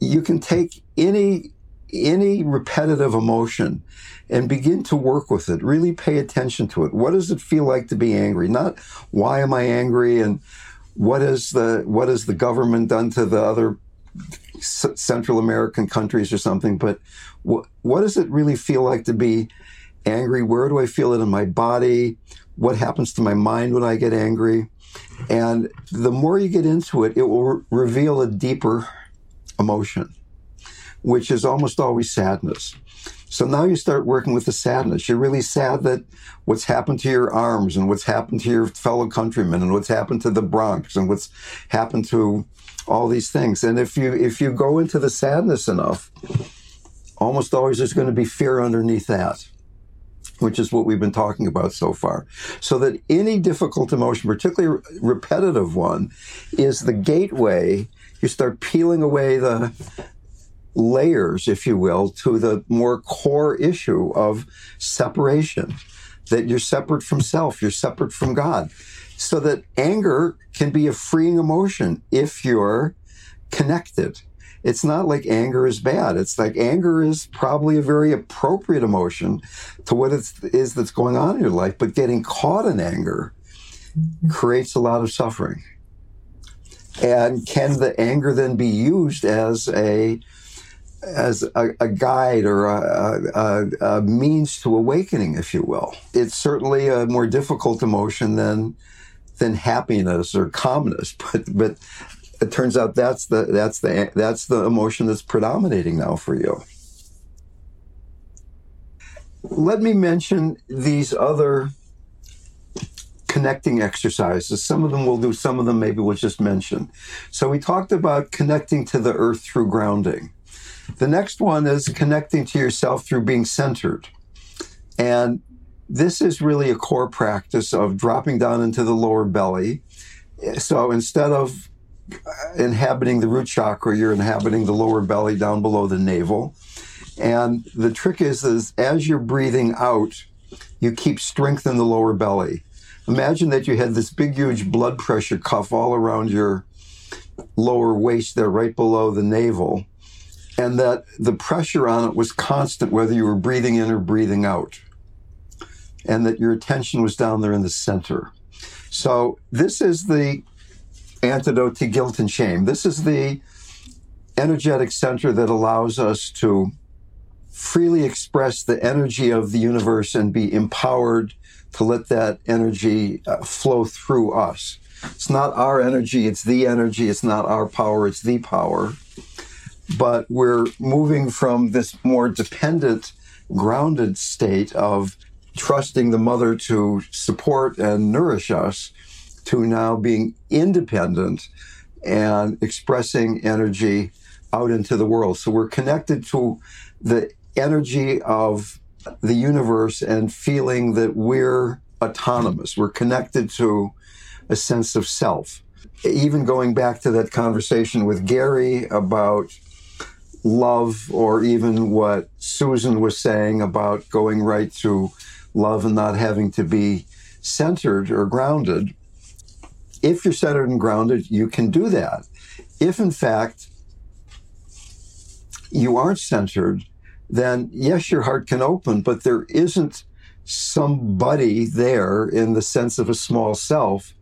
you can take any any repetitive emotion and begin to work with it. Really pay attention to it. What does it feel like to be angry? Not why am I angry and what is the what has the government done to the other Central American countries or something, but what what does it really feel like to be angry? Where do I feel it in my body? What happens to my mind when I get angry? And the more you get into it, it will re- reveal a deeper emotion, which is almost always sadness. So now you start working with the sadness. You're really sad that what's happened to your arms and what's happened to your fellow countrymen and what's happened to the Bronx and what's happened to all these things. And if you if you go into the sadness enough, almost always there's going to be fear underneath that which is what we've been talking about so far. So that any difficult emotion, particularly repetitive one, is the gateway. You start peeling away the layers, if you will, to the more core issue of separation. That you're separate from self, you're separate from God. So that anger can be a freeing emotion if you're connected it's not like anger is bad. It's like anger is probably a very appropriate emotion to what it is that's going on in your life. But getting caught in anger creates a lot of suffering. And can the anger then be used as a as a, a guide or a, a, a, means to awakening, if you will? It's certainly a more difficult emotion than than happiness or calmness, [laughs] but but it turns out that's the that's the that's the emotion that's predominating now for you. Let me mention these other connecting exercises. Some of them we'll do, some of them maybe we'll just mention. So we talked about connecting to the earth through grounding. The next one is connecting to yourself through being centered. And this is really a core practice of dropping down into the lower belly. So instead of inhabiting the root chakra, you're inhabiting the lower belly down below the navel. And the trick is, is as you're breathing out, you keep strength in the lower belly. Imagine that you had this big, huge blood pressure cuff all around your lower waist there, right below the navel, and that the pressure on it was constant, whether you were breathing in or breathing out, and that your attention was down there in the center. So, this is the antidote to guilt and shame. This is the energetic center that allows us to freely express the energy of the universe and be empowered to let that energy uh, flow through us. It's not our energy, it's the energy. It's not our power, it's the power. But we're moving from this more dependent, grounded state of trusting the mother to support and nourish us to now being independent and expressing energy out into the world. So we're connected to the energy of the universe and feeling that we're autonomous. We're connected to a sense of self. Even going back to that conversation with Gary about love, or even what Susan was saying about going right to love and not having to be centered or grounded if you're centered and grounded, you can do that. If in fact you aren't centered, then yes, your heart can open, but there isn't somebody there in the sense of a small self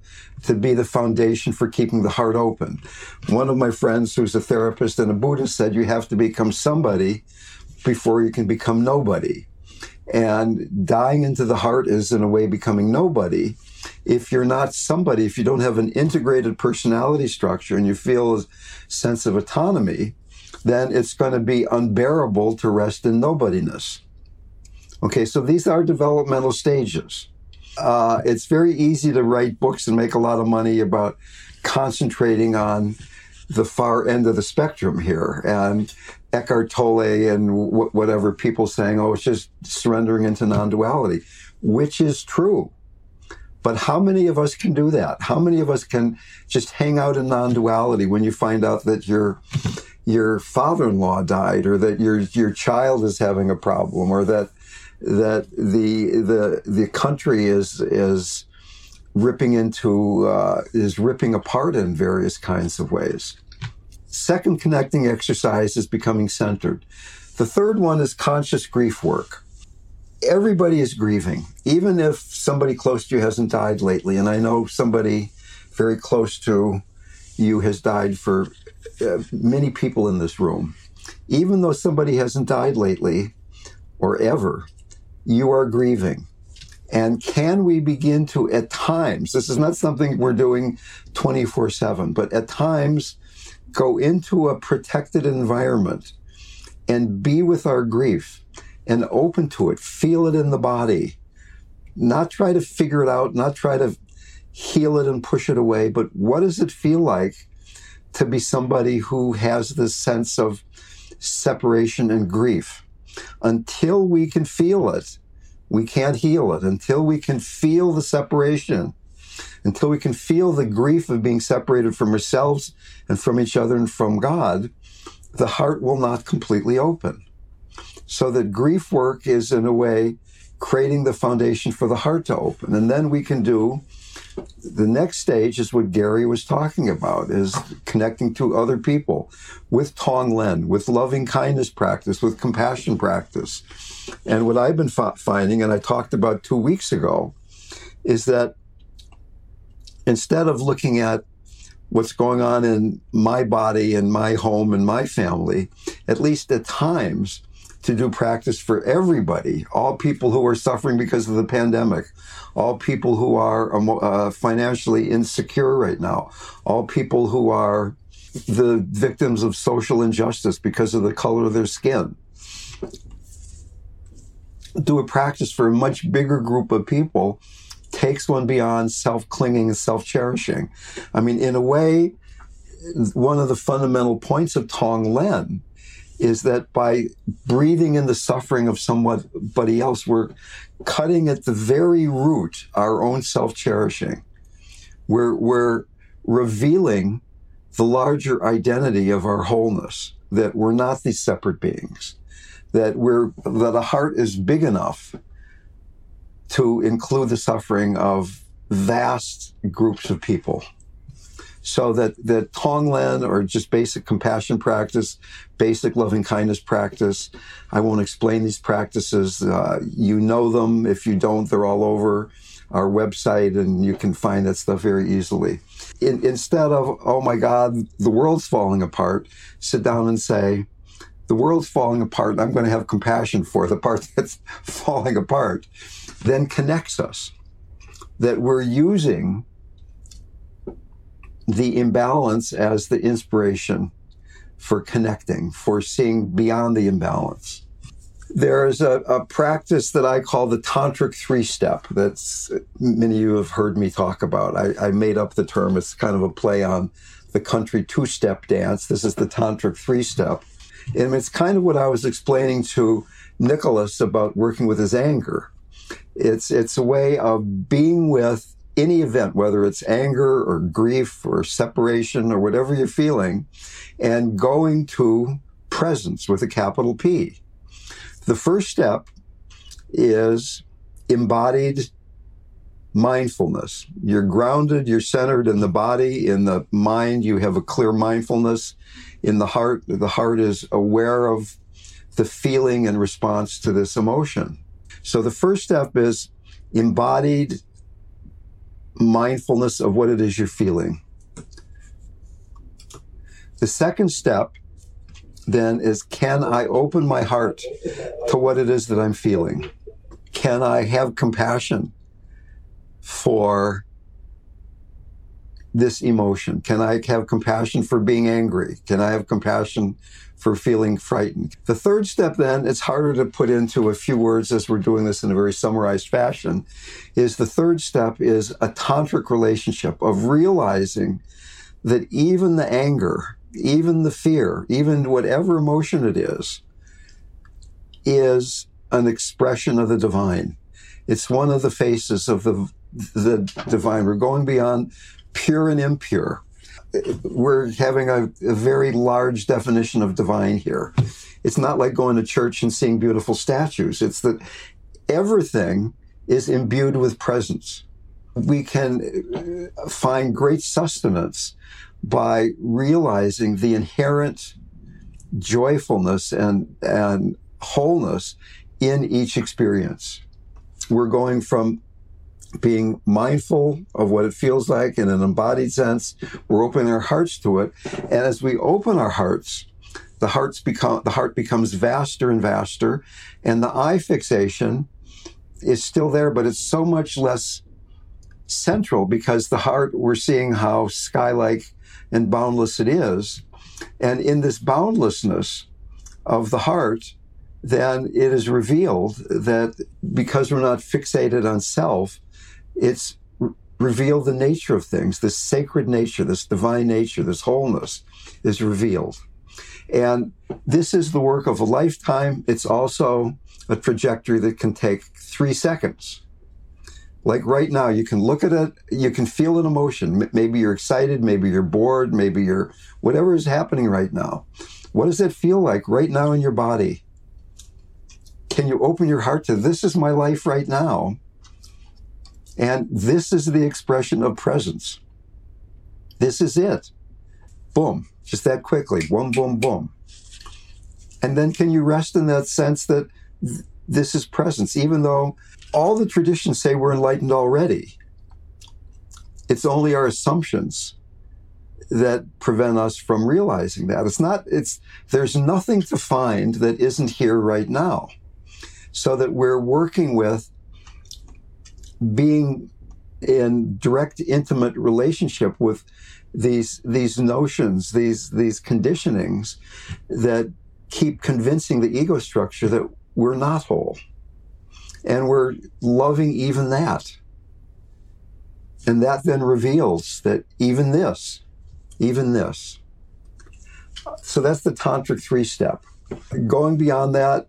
to be the foundation for keeping the heart open. One of my friends who's a therapist and a Buddhist said you have to become somebody before you can become nobody. And dying into the heart is in a way becoming nobody. If you're not somebody, if you don't have an integrated personality structure and you feel a sense of autonomy, then it's going to be unbearable to rest in nobodiness. Okay, so these are developmental stages. Uh, it's very easy to write books and make a lot of money about concentrating on the far end of the spectrum here. And Eckhart Tolle and w- whatever people saying, oh, it's just surrendering into non duality, which is true. But how many of us can do that? How many of us can just hang out in non duality when you find out that your your father-in-law died or that your your child is having a problem or that that the the the country is is ripping into uh, is ripping apart in various kinds of ways. Second connecting exercise is becoming centered. The third one is conscious grief work. Everybody is grieving, even if somebody close to you hasn't died lately. And I know somebody very close to you has died for uh, many people in this room. Even though somebody hasn't died lately or ever, you are grieving. And can we begin to, at times, this is not something we're doing 24 7, but at times go into a protected environment and be with our grief and open to it, feel it in the body, not try to figure it out, not try to heal it and push it away, but what does it feel like to be somebody who has this sense of separation and grief? Until we can feel it, we can't heal it. Until we can feel the separation, until we can feel the grief of being separated from ourselves and from each other and from God, the heart will not completely open. So that grief work is in a way creating the foundation for the heart to open. And then we can do the next stage is what Gary was talking about is connecting to other people with Tonglen, with loving kindness practice, with compassion practice. And what I've been finding, and I talked about two weeks ago, is that instead of looking at what's going on in my body and my home and my family, at least at times, to do practice for everybody, all people who are suffering because of the pandemic, all people who are um, uh, financially insecure right now, all people who are the victims of social injustice because of the color of their skin. Do a practice for a much bigger group of people takes one beyond self clinging and self cherishing. I mean, in a way, one of the fundamental points of Tonglen is that by breathing in the suffering of somebody else, we're cutting at the very root our own self cherishing. We're, we're revealing the larger identity of our wholeness, that we're not these separate beings, that we're, that a heart is big enough to include the suffering of vast groups of people so that that Tonglen or just basic compassion practice, basic loving kindness practice. I won't explain these practices. Uh, you know them. If you don't, they're all over our website, and you can find that stuff very easily. In, instead of oh my God, the world's falling apart, sit down and say. The world's falling apart. I'm going to have compassion for the part [laughs] that's falling apart. Then connects us. That we're using the imbalance as the inspiration for connecting, for seeing beyond the imbalance. There's a, a practice that I call the tantric three step that's many of you have heard me talk about. I, I made up the term. It's kind of a play on the country two step dance. This is the tantric three step. And it's kind of what I was explaining to Nicholas about working with his anger. It's, it's a way of being with any event, whether it's anger or grief or separation or whatever you're feeling, and going to presence with a capital P. The first step is embodied mindfulness. You're grounded, you're centered in the body, in the mind, you have a clear mindfulness. In the heart, the heart is aware of the feeling and response to this emotion. So the first step is embodied mindfulness of what it is you're feeling. The second step then is can I open my heart to what it is that I'm feeling? Can I have compassion for this emotion? Can I have compassion for being angry? Can I have compassion for feeling frightened? The third step, then, it's harder to put into a few words as we're doing this in a very summarized fashion, is the third step is a tantric relationship of realizing that even the anger, even the fear, even whatever emotion it is, is an expression of the divine. It's one of the faces of the the divine. We're going beyond pure and impure. We're having a, a, very large definition of divine here. It's not like going to church and seeing beautiful statues. It's that everything is imbued with presence. We can uh, find great sustenance by realizing the inherent joyfulness and, and wholeness in each experience. We're going from being mindful of what it feels like in an embodied sense. We're opening our hearts to it. And as we open our hearts, the hearts become the heart becomes vaster and vaster. And the I fixation is still there, but it's so much less central because the heart, we're seeing how sky-like and boundless it is. And in this boundlessness of the heart, then it is revealed that because we're not fixated on self, it's revealed the nature of things, this sacred nature, this divine nature, this wholeness is revealed. And this is the work of a lifetime. It's also a trajectory that can take three seconds. Like right now, you can look at it, you can feel an emotion. Maybe you're excited, maybe you're bored, maybe you're whatever is happening right now. What does it feel like right now in your body? Can you open your heart to this is my life right now? And this is the expression of presence. This is it. Boom. Just that quickly. Boom, boom, boom. And then can you rest in that sense that th- this is presence, even though all the traditions say we're enlightened already? It's only our assumptions that prevent us from realizing that. It's not, it's, there's nothing to find that isn't here right now. So that we're working with being in direct intimate relationship with these these notions these these conditionings that keep convincing the ego structure that we're not whole. And we're loving even that. And that then reveals that even this even this. So that's the tantric three step. Going beyond that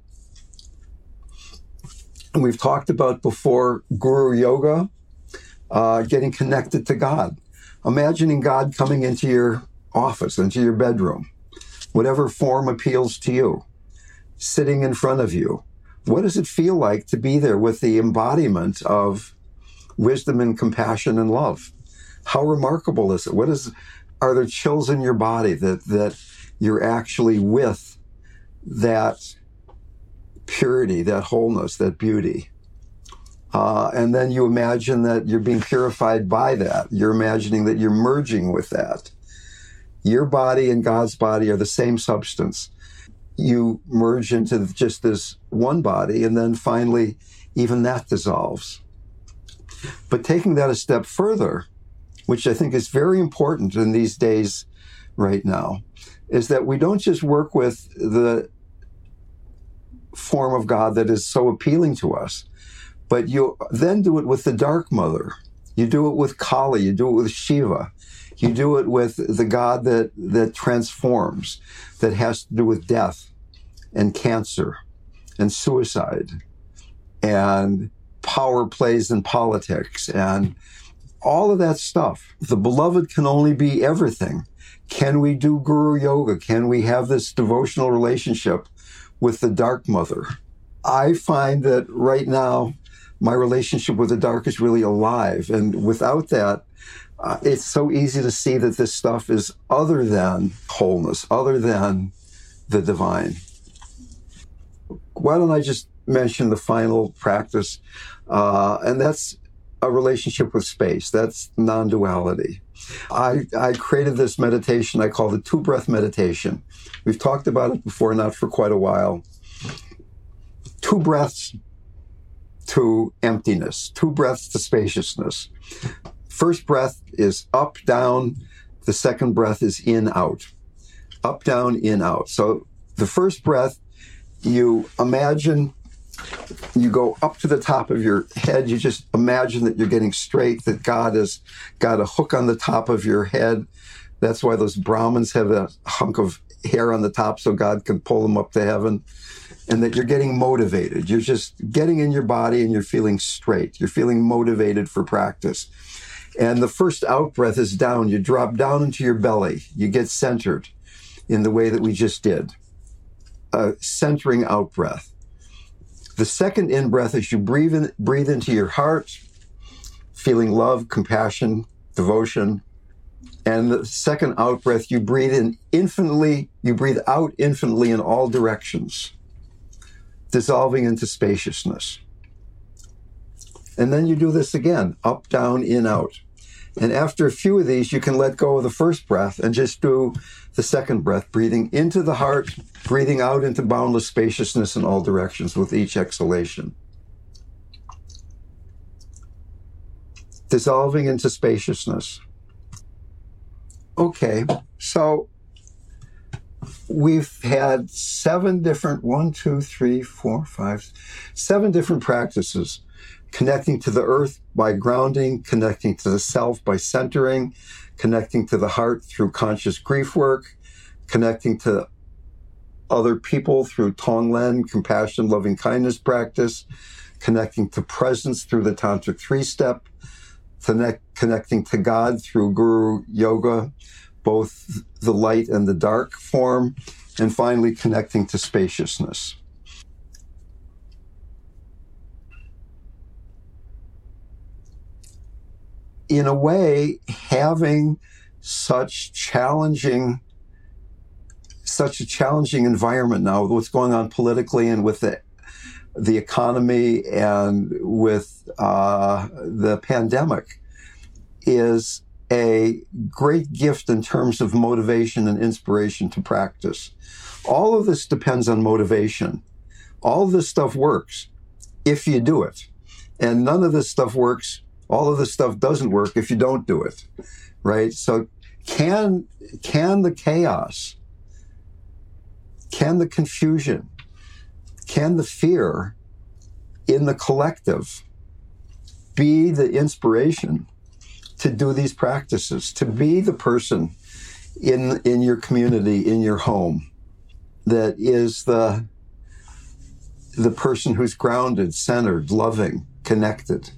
we've talked about before guru yoga, uh, getting connected to God. Imagining God coming into your office, into your bedroom, whatever form appeals to you, sitting in front of you. What does it feel like to be there with the embodiment of wisdom and compassion and love? How remarkable is it? What is, are there chills in your body that, that you're actually with that purity, that wholeness, that beauty. Uh, and then you imagine that you're being purified by that. You're imagining that you're merging with that. Your body and God's body are the same substance. You merge into just this one body, and then finally, even that dissolves. But taking that a step further, which I think is very important in these days right now, is that we don't just work with the form of God that is so appealing to us. But you then do it with the Dark Mother. You do it with Kali. You do it with Shiva. You do it with the God that, that transforms, that has to do with death and cancer and suicide and power plays in politics and all of that stuff. The beloved can only be everything. Can we do guru yoga? Can we have this devotional relationship with the dark mother. I find that right now, my relationship with the dark is really alive. And without that, uh, it's so easy to see that this stuff is other than wholeness, other than the divine. Why don't I just mention the final practice? Uh, and that's a relationship with space. That's non duality. I, I created this meditation I call the two breath meditation. We've talked about it before, not for quite a while. Two breaths to emptiness, two breaths to spaciousness. First breath is up, down. The second breath is in, out. Up, down, in, out. So the first breath, you imagine you go up to the top of your head. You just imagine that you're getting straight, that God has got a hook on the top of your head. That's why those Brahmins have a hunk of hair on the top so God can pull them up to heaven. And that you're getting motivated. You're just getting in your body and you're feeling straight. You're feeling motivated for practice. And the first out breath is down. You drop down into your belly. You get centered in the way that we just did. A centering out breath. The second in breath is you breathe in, breathe into your heart, feeling love, compassion, devotion. And the second out breath, you breathe in infinitely, you breathe out infinitely in all directions, dissolving into spaciousness. And then you do this again, up, down, in, out. And after a few of these, you can let go of the first breath and just do the second breath, breathing into the heart, breathing out into boundless spaciousness in all directions with each exhalation. Dissolving into spaciousness. Okay, so we've had seven different one, two, three, four, five, seven different practices connecting to the earth by grounding, connecting to the self by centering, connecting to the heart through conscious grief work, connecting to other people through Tonglen, compassion, loving kindness practice, connecting to presence through the Tantric three step, connect, connecting to God through Guru Yoga, both the light and the dark form, and finally connecting to spaciousness. In a way, having such challenging, such a challenging environment now with what's going on politically and with the the economy and with uh, the pandemic is a great gift in terms of motivation and inspiration to practice. All of this depends on motivation. All of this stuff works if you do it. And none of this stuff works all of this stuff doesn't work if you don't do it right? So can can the chaos can the confusion can the fear in the collective be the inspiration to do these practices to be the person in in your community in your home that is the the person who's grounded centered loving connected